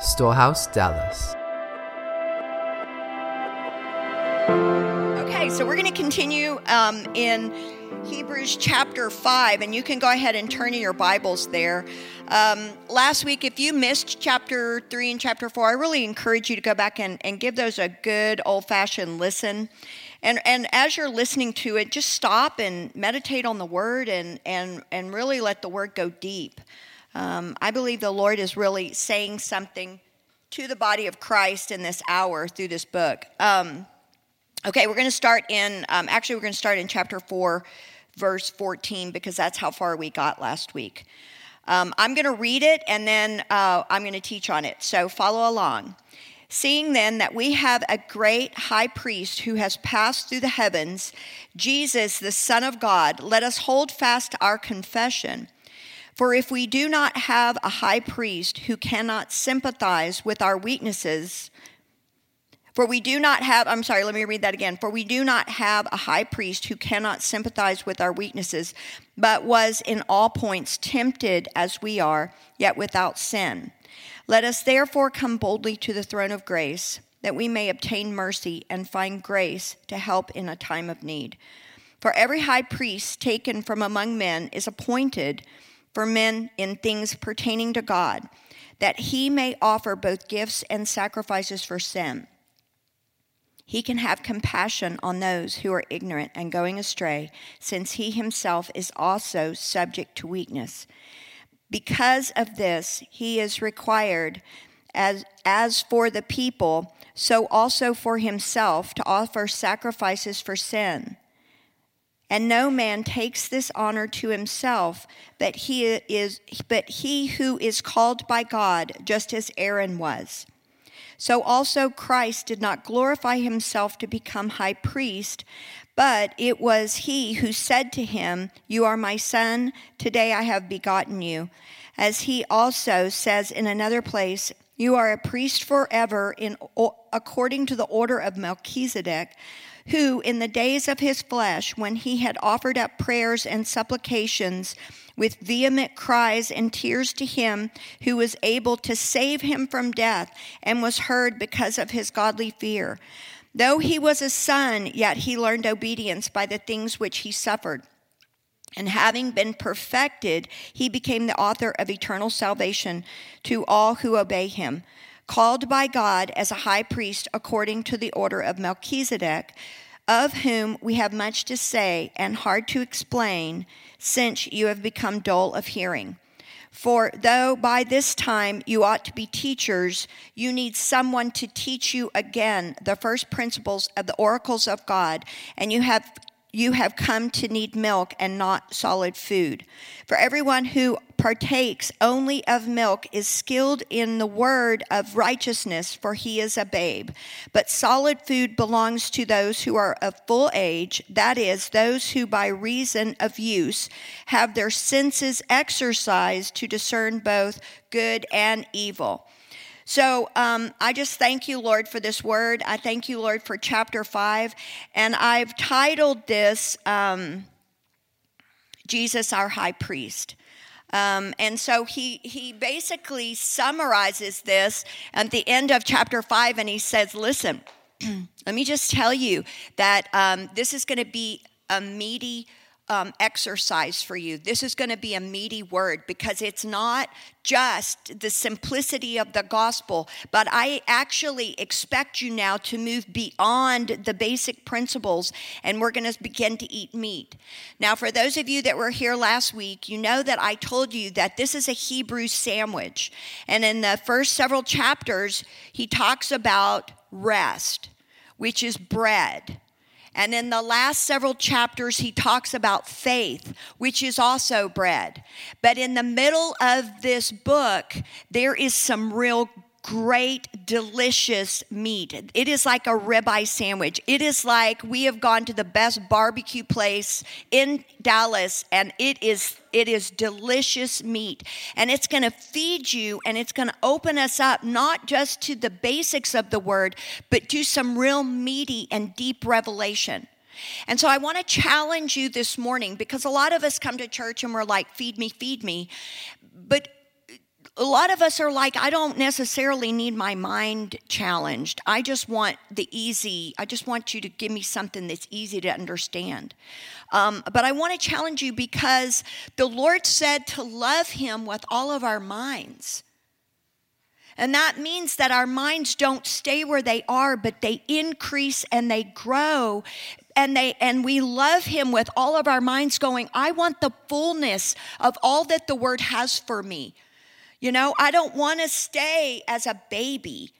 Storehouse, Dallas. Okay, so we're going to continue um, in Hebrews chapter 5, and you can go ahead and turn in your Bibles there. Um, last week, if you missed chapter 3 and chapter 4, I really encourage you to go back and, and give those a good old fashioned listen. And, and as you're listening to it, just stop and meditate on the word and, and, and really let the word go deep. Um, I believe the Lord is really saying something to the body of Christ in this hour through this book. Um, okay, we're going to start in, um, actually, we're going to start in chapter 4, verse 14, because that's how far we got last week. Um, I'm going to read it and then uh, I'm going to teach on it. So follow along. Seeing then that we have a great high priest who has passed through the heavens, Jesus, the Son of God, let us hold fast our confession. For if we do not have a high priest who cannot sympathize with our weaknesses, for we do not have, I'm sorry, let me read that again. For we do not have a high priest who cannot sympathize with our weaknesses, but was in all points tempted as we are, yet without sin. Let us therefore come boldly to the throne of grace, that we may obtain mercy and find grace to help in a time of need. For every high priest taken from among men is appointed for men in things pertaining to God, that he may offer both gifts and sacrifices for sin. He can have compassion on those who are ignorant and going astray, since he himself is also subject to weakness. Because of this, he is required, as, as for the people, so also for himself, to offer sacrifices for sin. And no man takes this honor to himself, but he is but he who is called by God, just as Aaron was. So also Christ did not glorify himself to become high priest, but it was he who said to him, You are my son, today I have begotten you. As he also says in another place, You are a priest forever in according to the order of Melchizedek who, in the days of his flesh, when he had offered up prayers and supplications with vehement cries and tears to him who was able to save him from death, and was heard because of his godly fear. Though he was a son, yet he learned obedience by the things which he suffered. And having been perfected, he became the author of eternal salvation to all who obey him called by God as a high priest according to the order of Melchizedek, of whom we have much to say and hard to explain, since you have become dull of hearing. For though by this time you ought to be teachers, you need someone to teach you again the first principles of the oracles of God, and you have you have come to need milk and not solid food. For everyone who partakes only of milk is skilled in the word of righteousness, for he is a babe. But solid food belongs to those who are of full age, that is, those who by reason of use have their senses exercised to discern both good and evil. So um, I just thank you, Lord, for this word. I thank you, Lord, for chapter five. And I've titled this um, Jesus, our high priest. Um, and so he, he basically summarizes this at the end of chapter five, and he says, Listen, let me just tell you that um, this is going to be a meaty um, exercise for you. This is going to be a meaty word because it's not just the simplicity of the gospel, but I actually expect you now to move beyond the basic principles and we're going to begin to eat meat. Now, for those of you that were here last week, you know that I told you that this is a Hebrew sandwich. And in the first several chapters, he talks about rest, which is bread. And in the last several chapters, he talks about faith, which is also bread. But in the middle of this book, there is some real great, delicious meat. It is like a ribeye sandwich. It is like we have gone to the best barbecue place in Dallas, and it is it is delicious meat. And it's going to feed you and it's going to open us up not just to the basics of the word, but to some real meaty and deep revelation. And so I want to challenge you this morning because a lot of us come to church and we're like, feed me, feed me. But a lot of us are like, I don't necessarily need my mind challenged. I just want the easy, I just want you to give me something that's easy to understand. Um, but I want to challenge you because the Lord said to love Him with all of our minds. And that means that our minds don't stay where they are, but they increase and they grow. And they and we love him with all of our minds going, I want the fullness of all that the word has for me. You know, I don't want to stay as a baby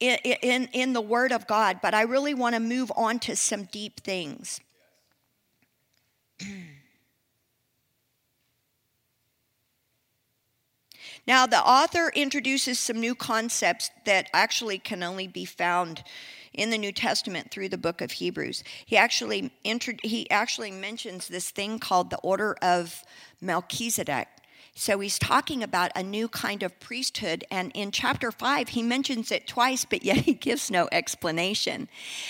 in, in, in the word of God, but I really want to move on to some deep things. Now, the author introduces some new concepts that actually can only be found in the New Testament through the book of Hebrews. He actually he actually mentions this thing called the order of Melchizedek. So he's talking about a new kind of priesthood. And in chapter five, he mentions it twice, but yet he gives no explanation.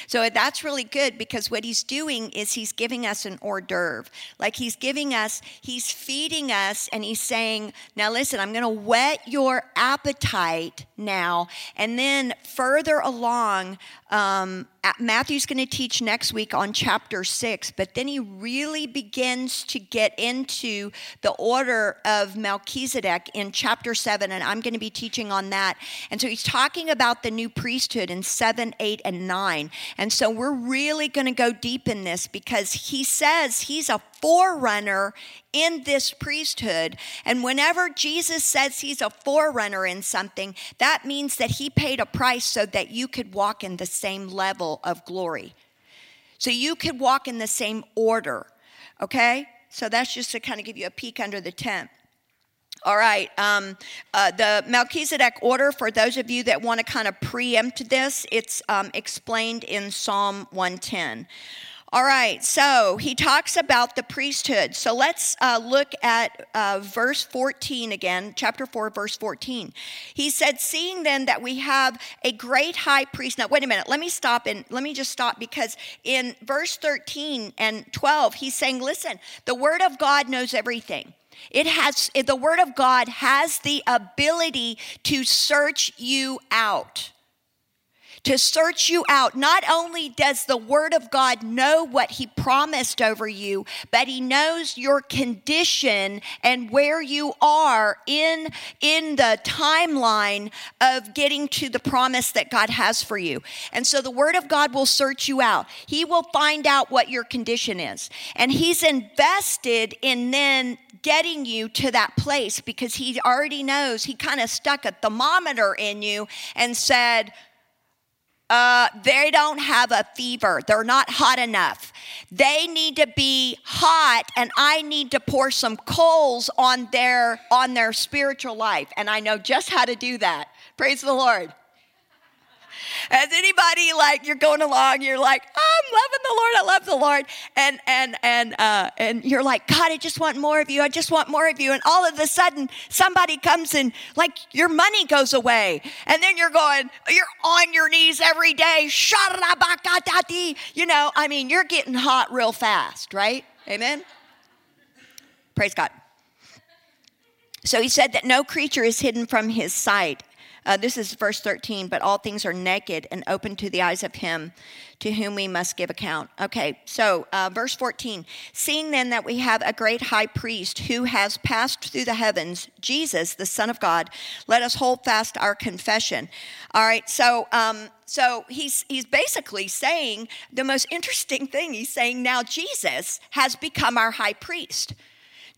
So that's really good because what he's doing is he's giving us an hors d'oeuvre. Like he's giving us, he's feeding us, and he's saying, Now listen, I'm going to whet your appetite now. And then further along, um, Matthew's going to teach next week on chapter six, but then he really begins to get into the order of Melchizedek in chapter seven, and I'm going to be teaching on that. And so he's talking about the new priesthood in seven, eight, and nine. And so we're really going to go deep in this because he says he's a forerunner in this priesthood. And whenever Jesus says he's a forerunner in something, that means that he paid a price so that you could walk in the same level of glory. So you could walk in the same order. Okay? So that's just to kind of give you a peek under the tent. All right. Um, uh, the Melchizedek order, for those of you that want to kind of preempt this, it's um, explained in Psalm 110. All right, so he talks about the priesthood. So let's uh, look at uh, verse 14 again, chapter 4, verse 14. He said, Seeing then that we have a great high priest. Now, wait a minute, let me stop and let me just stop because in verse 13 and 12, he's saying, Listen, the word of God knows everything. It has, the word of God has the ability to search you out to search you out. Not only does the Word of God know what He promised over you, but He knows your condition and where you are in, in the timeline of getting to the promise that God has for you. And so the Word of God will search you out. He will find out what your condition is. And He's invested in then getting you to that place because He already knows. He kind of stuck a thermometer in you and said, uh, they don't have a fever. They're not hot enough. They need to be hot, and I need to pour some coals on their on their spiritual life. And I know just how to do that. Praise the Lord. Has anybody like you're going along, you're like, oh, I'm loving the Lord, I love the Lord, and and and uh, and you're like, God, I just want more of you, I just want more of you, and all of a sudden somebody comes and like your money goes away, and then you're going, you're on your knees every day, you know, I mean, you're getting hot real fast, right? Amen. Praise God. So he said that no creature is hidden from his sight. Uh, this is verse 13, but all things are naked and open to the eyes of him to whom we must give account. Okay, so uh, verse 14. Seeing then that we have a great high priest who has passed through the heavens, Jesus, the Son of God, let us hold fast our confession. All right, so. Um, so he's he's basically saying the most interesting thing. He's saying now Jesus has become our high priest.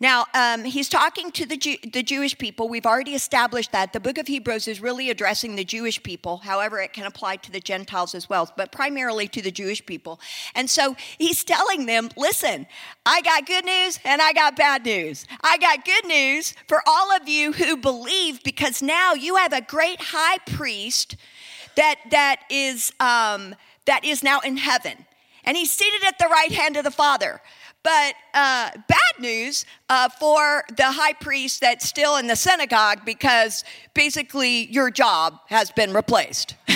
Now, um, he's talking to the, Jew- the Jewish people. We've already established that. The book of Hebrews is really addressing the Jewish people. However, it can apply to the Gentiles as well, but primarily to the Jewish people. And so he's telling them listen, I got good news and I got bad news. I got good news for all of you who believe because now you have a great high priest that, that, is, um, that is now in heaven. And he's seated at the right hand of the Father. But uh, bad news uh, for the high priest that's still in the synagogue because basically your job has been replaced.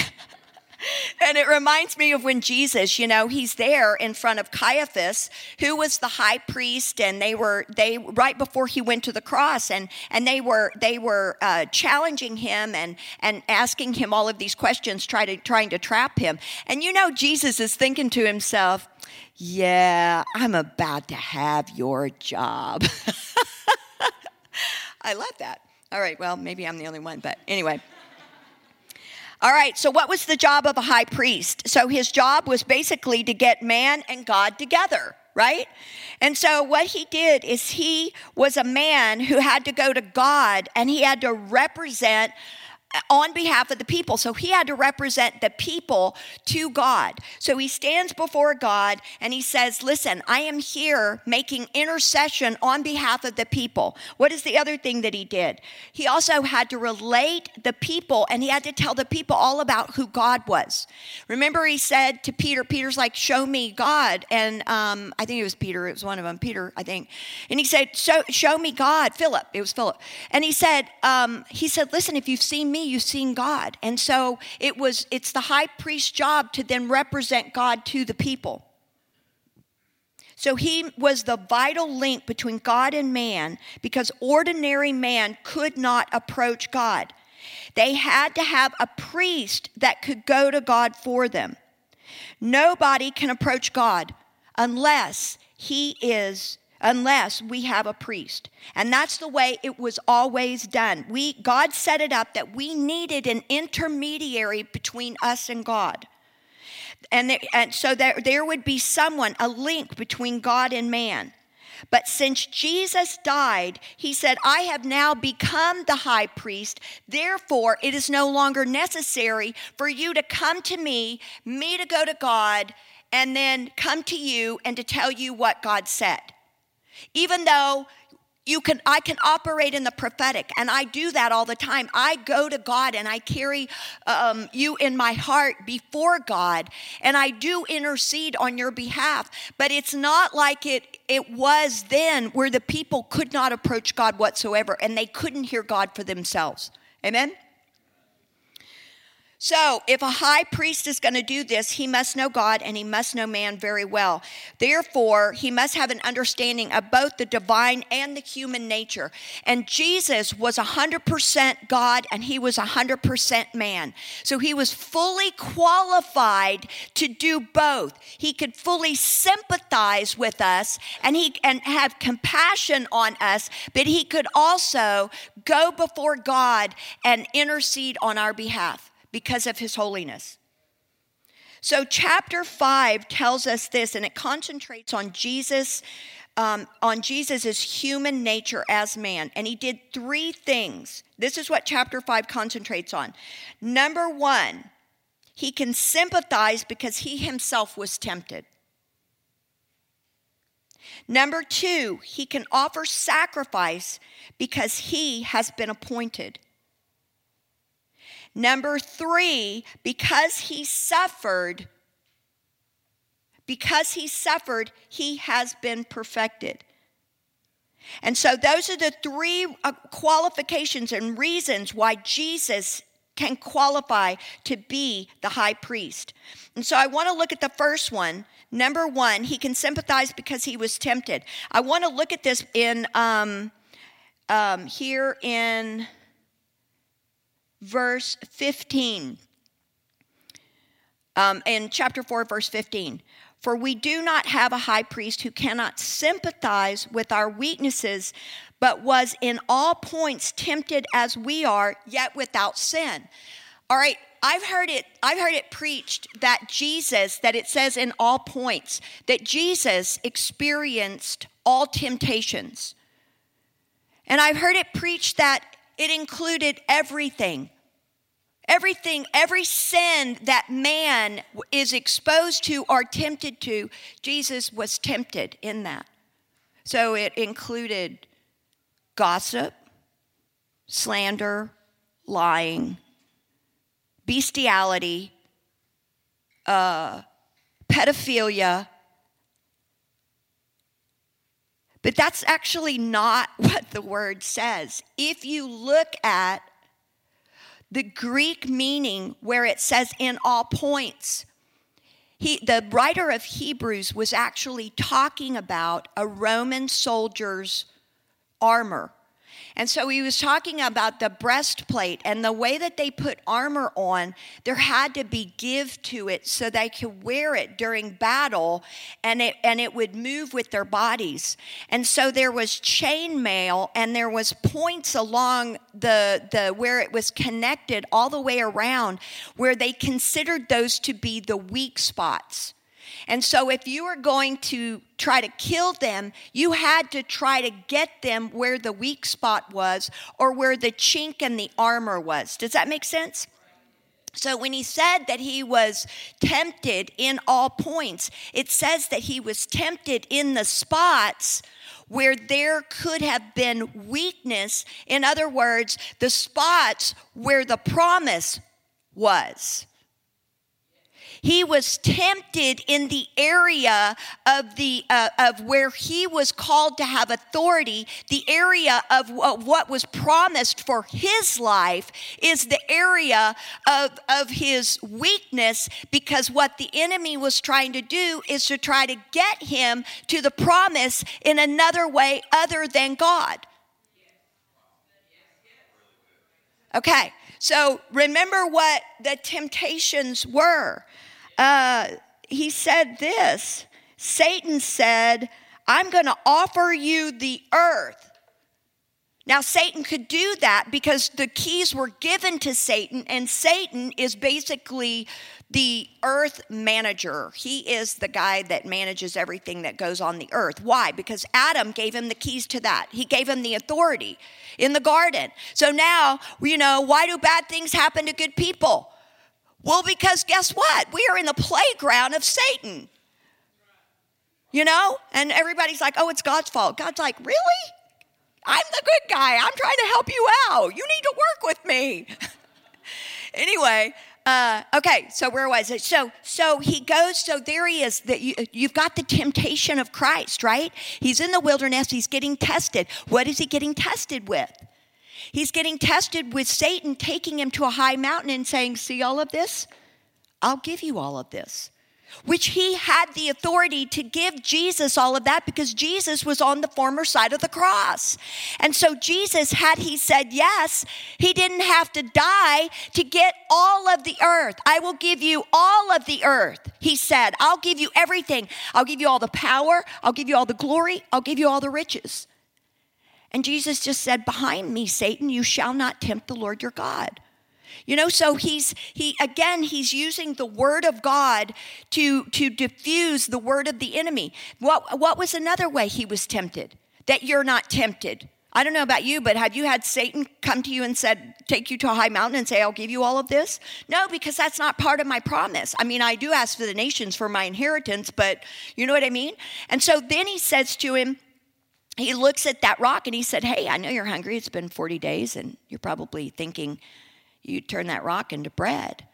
and it reminds me of when Jesus, you know, he's there in front of Caiaphas, who was the high priest, and they were they right before he went to the cross, and and they were they were uh, challenging him and and asking him all of these questions, trying to trying to trap him. And you know, Jesus is thinking to himself, "Yeah, I'm about to have your job." I love that. All right, well, maybe I'm the only one, but anyway. All right, so what was the job of a high priest? So his job was basically to get man and God together, right? And so what he did is he was a man who had to go to God and he had to represent on behalf of the people. So he had to represent the people to God. So he stands before God and he says, Listen, I am here making intercession on behalf of the people. What is the other thing that he did? He also had to relate the people and he had to tell the people all about who God was. Remember, he said to Peter, Peter's like, Show me God. And um, I think it was Peter, it was one of them, Peter, I think. And he said, Show, show me God. Philip, it was Philip. And he said, um, He said, Listen, if you've seen me, me, you've seen God. And so it was it's the high priest's job to then represent God to the people. So he was the vital link between God and man because ordinary man could not approach God. They had to have a priest that could go to God for them. Nobody can approach God unless he is unless we have a priest. And that's the way it was always done. We God set it up that we needed an intermediary between us and God. And, and so there, there would be someone, a link between God and man. But since Jesus died, he said, I have now become the high priest. Therefore, it is no longer necessary for you to come to me, me to go to God, and then come to you and to tell you what God said. Even though you can i can operate in the prophetic and i do that all the time. I go to god and i carry um, you in my heart before god and i do intercede on your behalf. But it's not like it it was then where the people could not approach god whatsoever and they couldn't hear god for themselves. Amen so, if a high priest is going to do this, he must know God and he must know man very well. Therefore, he must have an understanding of both the divine and the human nature. And Jesus was 100% God and he was 100% man. So, he was fully qualified to do both. He could fully sympathize with us and he and have compassion on us, but he could also go before God and intercede on our behalf because of his holiness. So, chapter 5 tells us this, and it concentrates on Jesus. Um, on Jesus' human nature as man. And he did three things. This is what chapter 5 concentrates on. Number one, he can sympathize because he himself was tempted. Number two, he can offer sacrifice because he has been appointed. Number three, because he suffered, because he suffered, he has been perfected. And so, those are the three uh, qualifications and reasons why Jesus can qualify to be the high priest. And so, I want to look at the first one. Number one, he can sympathize because he was tempted. I want to look at this in um, um, here in verse 15. Um, in chapter 4, verse 15. For we do not have a high priest who cannot sympathize with our weaknesses, but was in all points tempted as we are, yet without sin. All right, I've heard it I've heard it preached that Jesus that it says in all points that Jesus experienced all temptations. And I've heard it preached that it included everything. Everything, every sin that man is exposed to or tempted to, Jesus was tempted in that. So it included gossip, slander, lying, bestiality, uh, pedophilia, But that's actually not what the word says. If you look at the Greek meaning where it says in all points. He, the writer of Hebrews was actually talking about a Roman soldier's armor. And so he was talking about the breastplate and the way that they put armor on, there had to be give to it so they could wear it during battle and it and it would move with their bodies. And so there was chainmail and there was points along the the where it was connected all the way around where they considered those to be the weak spots. And so, if you were going to try to kill them, you had to try to get them where the weak spot was or where the chink in the armor was. Does that make sense? So, when he said that he was tempted in all points, it says that he was tempted in the spots where there could have been weakness. In other words, the spots where the promise was. He was tempted in the area of the uh, of where he was called to have authority. The area of, of what was promised for his life is the area of of his weakness because what the enemy was trying to do is to try to get him to the promise in another way other than God. Okay, so remember what the temptations were uh, he said this Satan said, I'm going to offer you the earth. Now, Satan could do that because the keys were given to Satan, and Satan is basically the earth manager. He is the guy that manages everything that goes on the earth. Why? Because Adam gave him the keys to that, he gave him the authority in the garden. So now, you know, why do bad things happen to good people? Well, because guess what? We are in the playground of Satan. You know? And everybody's like, oh, it's God's fault. God's like, really? I'm the good guy. I'm trying to help you out. You need to work with me. anyway, uh, okay, so where was it? So, so he goes. So there he is. That you, you've got the temptation of Christ, right? He's in the wilderness. He's getting tested. What is he getting tested with? He's getting tested with Satan taking him to a high mountain and saying, See all of this? I'll give you all of this. Which he had the authority to give Jesus all of that because Jesus was on the former side of the cross. And so, Jesus, had he said yes, he didn't have to die to get all of the earth. I will give you all of the earth, he said. I'll give you everything. I'll give you all the power. I'll give you all the glory. I'll give you all the riches. And Jesus just said, Behind me, Satan, you shall not tempt the Lord your God. You know, so he's he again he's using the word of God to to diffuse the word of the enemy. What what was another way he was tempted? That you're not tempted. I don't know about you, but have you had Satan come to you and said, take you to a high mountain and say, I'll give you all of this? No, because that's not part of my promise. I mean, I do ask for the nations for my inheritance, but you know what I mean? And so then he says to him, he looks at that rock and he said, Hey, I know you're hungry. It's been 40 days, and you're probably thinking you turn that rock into bread.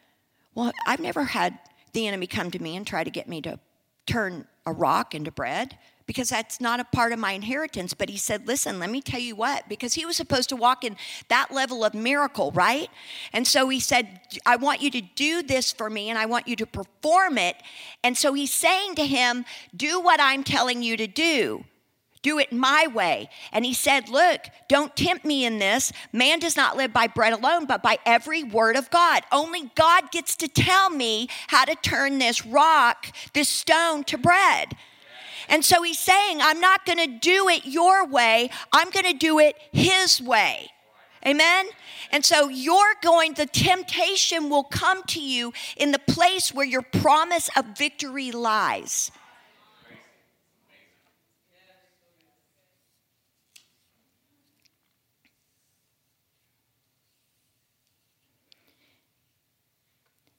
Well, I've never had the enemy come to me and try to get me to turn a rock into bread because that's not a part of my inheritance. But he said, Listen, let me tell you what, because he was supposed to walk in that level of miracle, right? And so he said, I want you to do this for me and I want you to perform it. And so he's saying to him, Do what I'm telling you to do do it my way. And he said, Look, don't tempt me in this. Man does not live by bread alone, but by every word of God. Only God gets to tell me how to turn this rock, this stone, to bread. And so he's saying, I'm not going to do it your way, I'm going to do it his way. Amen? And so you're going, the temptation will come to you in the place where your promise of victory lies.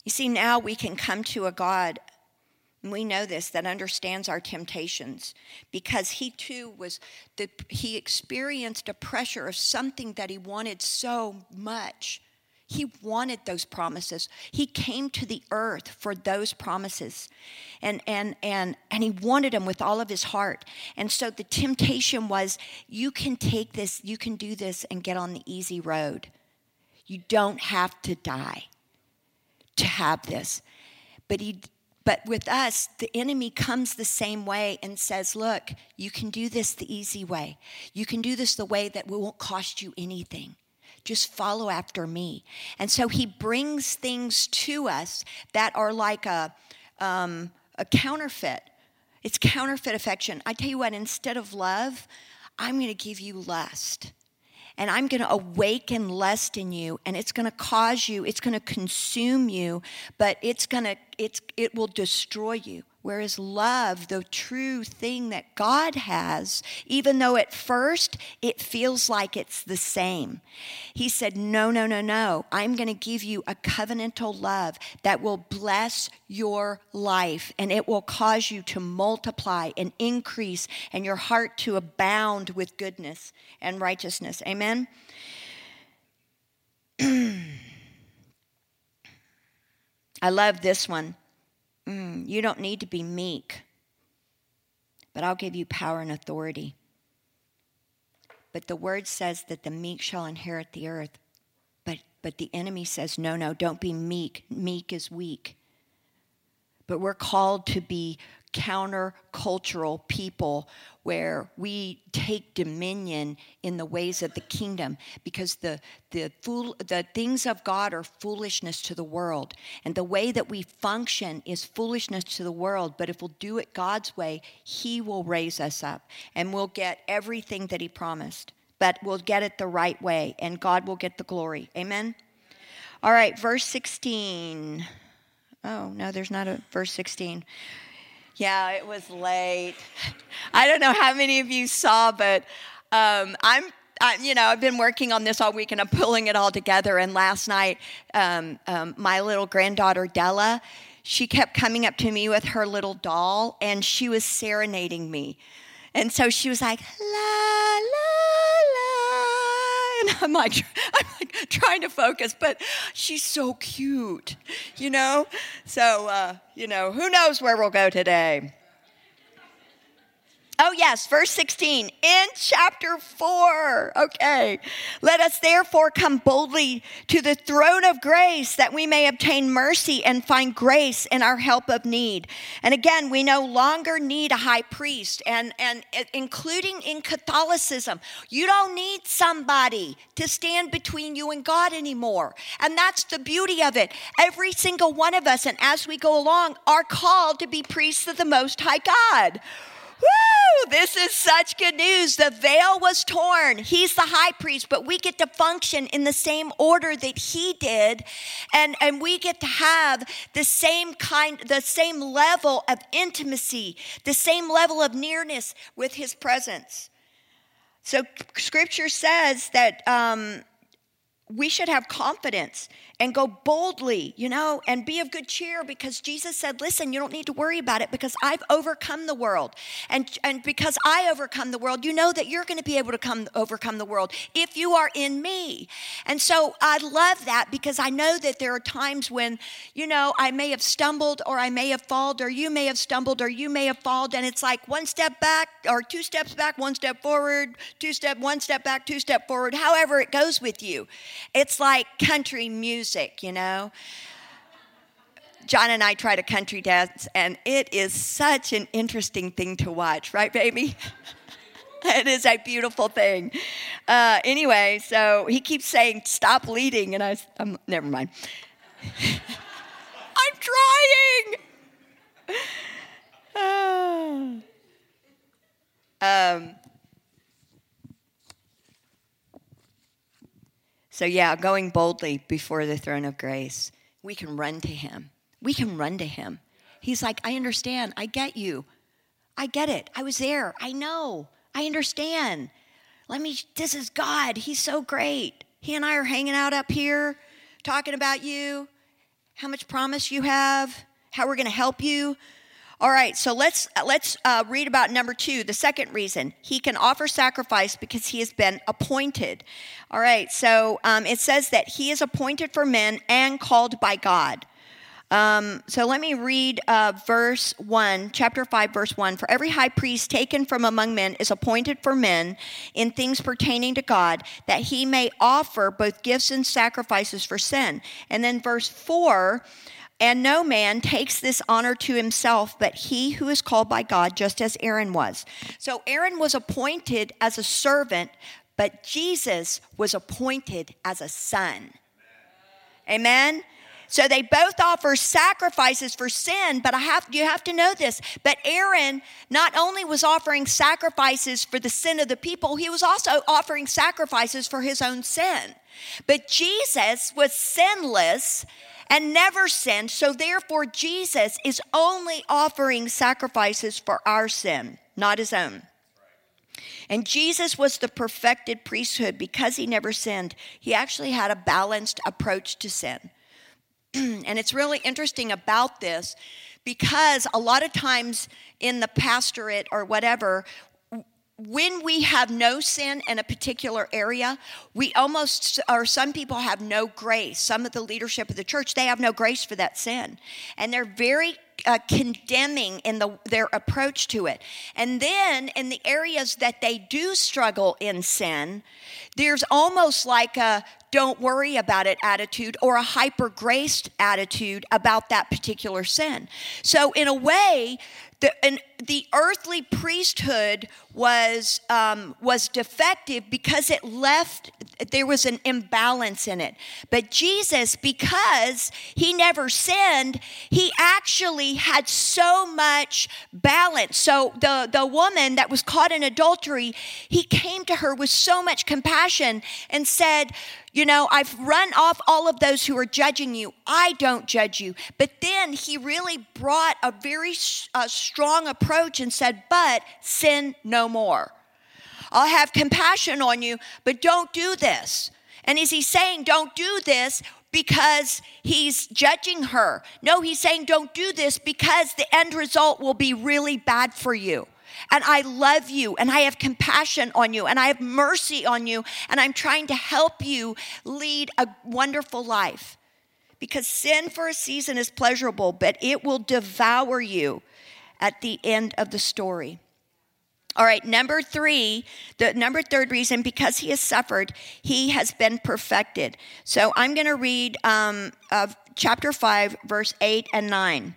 You see, now we can come to a God, and we know this, that understands our temptations because he too was, the, he experienced a pressure of something that he wanted so much. He wanted those promises. He came to the earth for those promises. And and and and he wanted them with all of his heart. And so the temptation was you can take this, you can do this and get on the easy road. You don't have to die to have this. But he but with us, the enemy comes the same way and says, Look, you can do this the easy way. You can do this the way that won't cost you anything. Just follow after me. And so he brings things to us that are like a, um, a counterfeit. It's counterfeit affection. I tell you what, instead of love, I'm going to give you lust and I'm going to awaken lust in you and it's going to cause you it's going to consume you but it's going to it's it will destroy you Whereas love, the true thing that God has, even though at first it feels like it's the same, He said, No, no, no, no. I'm going to give you a covenantal love that will bless your life and it will cause you to multiply and increase and your heart to abound with goodness and righteousness. Amen. I love this one. Mm, you don't need to be meek, but I'll give you power and authority. But the word says that the meek shall inherit the earth. But, but the enemy says, no, no, don't be meek. Meek is weak. But we're called to be countercultural people where we take dominion in the ways of the kingdom because the the fool the things of God are foolishness to the world. And the way that we function is foolishness to the world but if we'll do it God's way he will raise us up and we'll get everything that he promised but we'll get it the right way and God will get the glory. Amen? All right verse 16 oh no there's not a verse 16 yeah, it was late. I don't know how many of you saw, but um, I'm, I, you know, I've been working on this all week and I'm pulling it all together. And last night, um, um, my little granddaughter Della, she kept coming up to me with her little doll and she was serenading me. And so she was like, la, la, la, and I'm like, I'm like trying to focus, but she's so cute, you know? So, uh, you know, who knows where we'll go today? Oh, yes, verse 16 in chapter 4. Okay. Let us therefore come boldly to the throne of grace that we may obtain mercy and find grace in our help of need. And again, we no longer need a high priest, and, and uh, including in Catholicism, you don't need somebody to stand between you and God anymore. And that's the beauty of it. Every single one of us, and as we go along, are called to be priests of the Most High God. Woo! This is such good news. The veil was torn. He's the high priest, but we get to function in the same order that he did. And, and we get to have the same kind, the same level of intimacy, the same level of nearness with his presence. So scripture says that um, we should have confidence and go boldly, you know, and be of good cheer because Jesus said, Listen, you don't need to worry about it because I've overcome the world. And, and because I overcome the world, you know that you're going to be able to come overcome the world if you are in me. And so I love that because I know that there are times when, you know, I may have stumbled or I may have fallen or you may have stumbled or you may have fallen. And it's like one step back or two steps back, one step forward, two step, one step back, two step forward, however it goes with you. It's like country music, you know? John and I tried a country dance, and it is such an interesting thing to watch, right, baby? it is a beautiful thing. Uh, anyway, so he keeps saying, "Stop leading," and I, I'm never mind. I'm trying. um, So, yeah, going boldly before the throne of grace, we can run to him. We can run to him. He's like, I understand. I get you. I get it. I was there. I know. I understand. Let me, this is God. He's so great. He and I are hanging out up here talking about you, how much promise you have, how we're going to help you. All right, so let's let's uh, read about number two. The second reason he can offer sacrifice because he has been appointed. All right, so um, it says that he is appointed for men and called by God. Um, so let me read uh, verse 1, chapter 5, verse 1. For every high priest taken from among men is appointed for men in things pertaining to God, that he may offer both gifts and sacrifices for sin. And then verse 4 and no man takes this honor to himself, but he who is called by God, just as Aaron was. So Aaron was appointed as a servant, but Jesus was appointed as a son. Amen. So they both offer sacrifices for sin, but I have you have to know this. But Aaron not only was offering sacrifices for the sin of the people, he was also offering sacrifices for his own sin. But Jesus was sinless and never sinned, so therefore Jesus is only offering sacrifices for our sin, not his own. And Jesus was the perfected priesthood because he never sinned. He actually had a balanced approach to sin. and it's really interesting about this because a lot of times in the pastorate or whatever, when we have no sin in a particular area, we almost, or some people have no grace. Some of the leadership of the church, they have no grace for that sin. And they're very uh, condemning in the, their approach to it. And then in the areas that they do struggle in sin, there's almost like a don't worry about it attitude or a hyper graced attitude about that particular sin. So, in a way, the, the earthly priesthood was um, was defective because it left there was an imbalance in it but jesus because he never sinned he actually had so much balance so the the woman that was caught in adultery he came to her with so much compassion and said you know, I've run off all of those who are judging you. I don't judge you. But then he really brought a very uh, strong approach and said, But sin no more. I'll have compassion on you, but don't do this. And is he saying, Don't do this? Because he's judging her. No, he's saying, don't do this because the end result will be really bad for you and I love you and I have compassion on you and I have mercy on you and I'm trying to help you lead a wonderful life. Because sin for a season is pleasurable, but it will devour you at the end of the story. All right, number three, the number third reason, because he has suffered, he has been perfected. So I'm going to read um, of chapter 5, verse 8 and 9.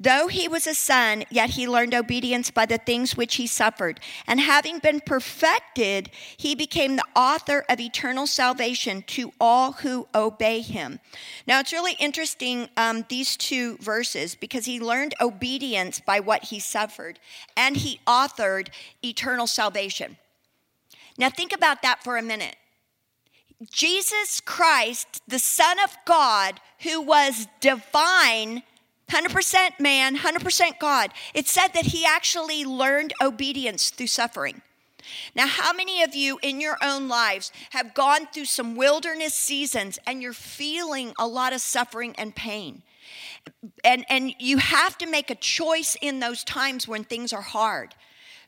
Though he was a son, yet he learned obedience by the things which he suffered. And having been perfected, he became the author of eternal salvation to all who obey him. Now, it's really interesting, um, these two verses, because he learned obedience by what he suffered, and he authored eternal salvation. Now, think about that for a minute. Jesus Christ, the Son of God, who was divine 100% man, 100% God. It said that he actually learned obedience through suffering. Now, how many of you in your own lives have gone through some wilderness seasons and you're feeling a lot of suffering and pain? And, and you have to make a choice in those times when things are hard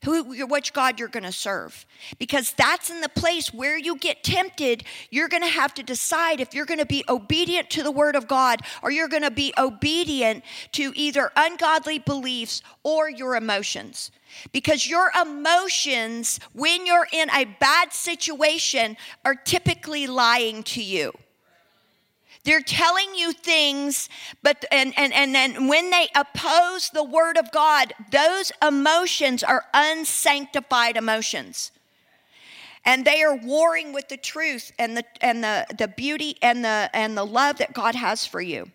who which god you're going to serve. Because that's in the place where you get tempted you're going to have to decide if you're going to be obedient to the word of god or you're going to be obedient to either ungodly beliefs or your emotions. Because your emotions when you're in a bad situation are typically lying to you they're telling you things, but and, and, and then when they oppose the word of God, those emotions are unsanctified emotions. And they are warring with the truth and the and the, the beauty and the and the love that God has for you.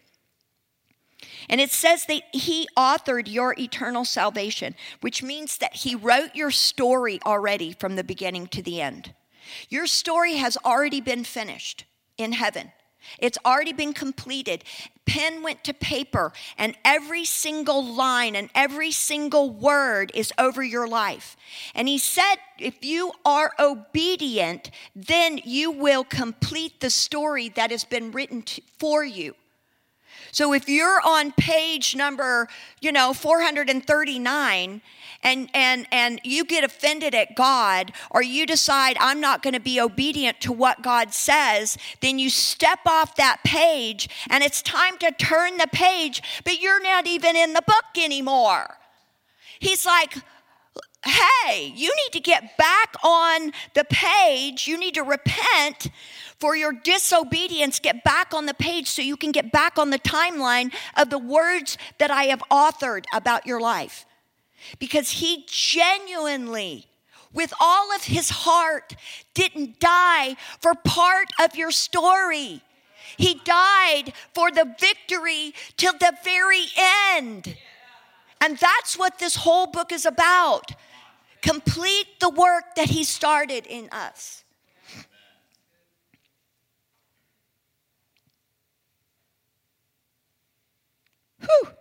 And it says that he authored your eternal salvation, which means that he wrote your story already from the beginning to the end. Your story has already been finished in heaven. It's already been completed. Pen went to paper, and every single line and every single word is over your life. And he said, if you are obedient, then you will complete the story that has been written to, for you. So if you're on page number, you know, 439 and and and you get offended at God or you decide I'm not going to be obedient to what God says, then you step off that page and it's time to turn the page, but you're not even in the book anymore. He's like, hey, you need to get back on the page. You need to repent for your disobedience. Get back on the page so you can get back on the timeline of the words that I have authored about your life. Because he genuinely, with all of his heart, didn't die for part of your story. He died for the victory till the very end. And that's what this whole book is about complete the work that He started in us. Whew.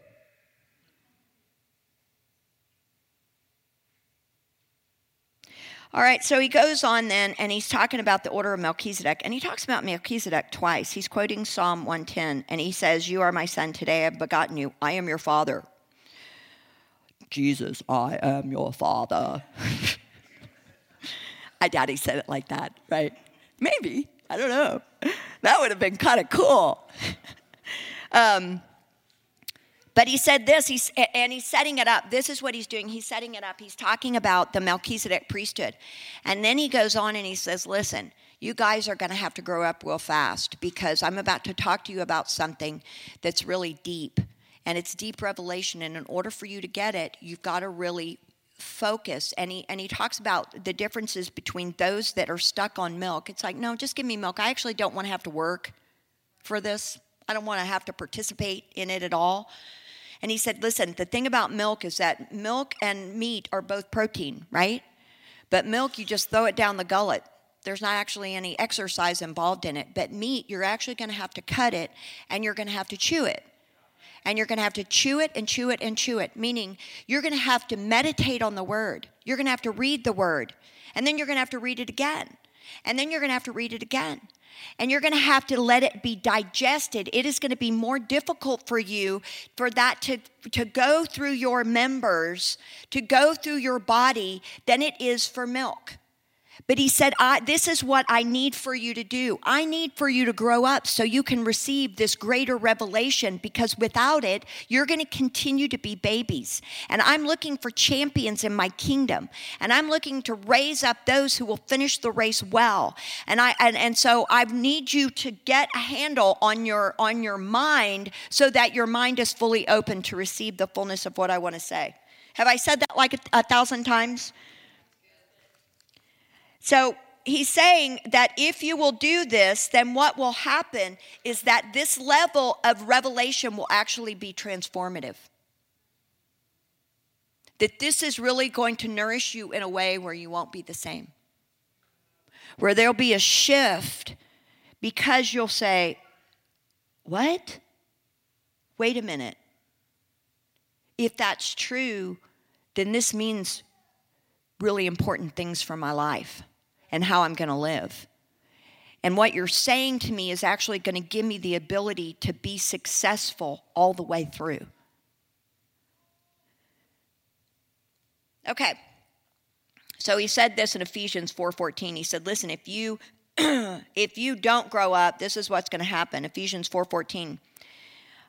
All right, so he goes on then and he's talking about the order of Melchizedek, and he talks about Melchizedek twice. He's quoting Psalm 110, and he says, You are my son, today I have begotten you, I am your father. Jesus, I am your father. My daddy said it like that, right? Maybe. I don't know. That would have been kind of cool. um, but he said this, he's, and he's setting it up. This is what he's doing. He's setting it up. He's talking about the Melchizedek priesthood. And then he goes on and he says, Listen, you guys are going to have to grow up real fast because I'm about to talk to you about something that's really deep and it's deep revelation. And in order for you to get it, you've got to really focus. And he, and he talks about the differences between those that are stuck on milk. It's like, no, just give me milk. I actually don't want to have to work for this, I don't want to have to participate in it at all. And he said, listen, the thing about milk is that milk and meat are both protein, right? But milk, you just throw it down the gullet. There's not actually any exercise involved in it. But meat, you're actually going to have to cut it and you're going to have to chew it and you're going to have to chew it and chew it and chew it, meaning you're going to have to meditate on the word. You're going to have to read the word, and then you're going to have to read it again, and then you're going to have to read it again. And you're going to have to let it be digested. It is going to be more difficult for you for that to, to go through your members, to go through your body, than it is for milk. But he said, This is what I need for you to do. I need for you to grow up so you can receive this greater revelation because without it, you're going to continue to be babies. And I'm looking for champions in my kingdom. And I'm looking to raise up those who will finish the race well. And I and, and so I need you to get a handle on your on your mind so that your mind is fully open to receive the fullness of what I want to say. Have I said that like a, a thousand times? So he's saying that if you will do this, then what will happen is that this level of revelation will actually be transformative. That this is really going to nourish you in a way where you won't be the same. Where there'll be a shift because you'll say, What? Wait a minute. If that's true, then this means really important things for my life and how I'm going to live. And what you're saying to me is actually going to give me the ability to be successful all the way through. Okay. So he said this in Ephesians 4:14. He said, "Listen, if you if you don't grow up, this is what's going to happen." Ephesians 4:14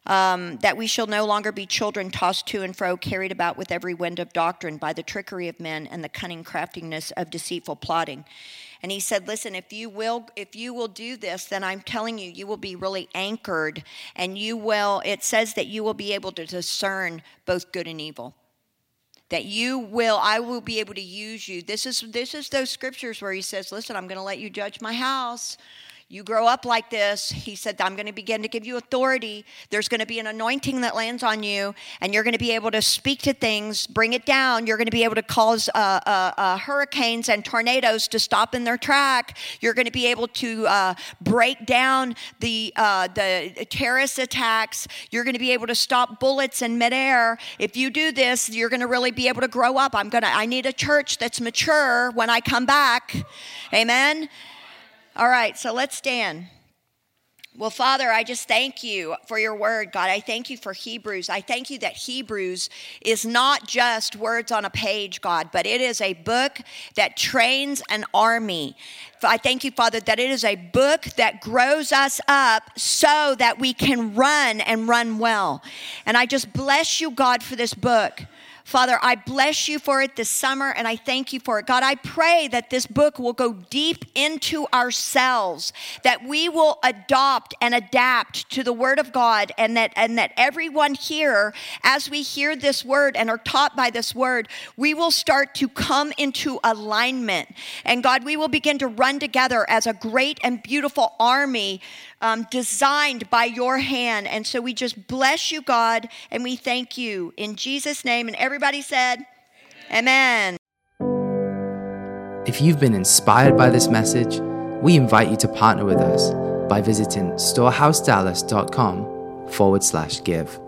um, that we shall no longer be children tossed to and fro, carried about with every wind of doctrine by the trickery of men and the cunning craftiness of deceitful plotting. And he said, "Listen, if you will, if you will do this, then I'm telling you, you will be really anchored, and you will. It says that you will be able to discern both good and evil." that you will i will be able to use you this is this is those scriptures where he says listen i'm going to let you judge my house you grow up like this. He said, I'm going to begin to give you authority. There's going to be an anointing that lands on you, and you're going to be able to speak to things, bring it down. You're going to be able to cause uh, uh, uh, hurricanes and tornadoes to stop in their track. You're going to be able to uh, break down the, uh, the terrorist attacks. You're going to be able to stop bullets in midair. If you do this, you're going to really be able to grow up. I'm going to, I need a church that's mature when I come back. Amen. All right, so let's stand. Well, Father, I just thank you for your word, God. I thank you for Hebrews. I thank you that Hebrews is not just words on a page, God, but it is a book that trains an army. I thank you, Father, that it is a book that grows us up so that we can run and run well. And I just bless you, God, for this book. Father, I bless you for it this summer and I thank you for it. God, I pray that this book will go deep into ourselves, that we will adopt and adapt to the word of God and that and that everyone here as we hear this word and are taught by this word, we will start to come into alignment. And God, we will begin to run together as a great and beautiful army um, designed by your hand. And so we just bless you, God, and we thank you in Jesus' name. And everybody said, Amen. If you've been inspired by this message, we invite you to partner with us by visiting storehousedallas.com forward slash give.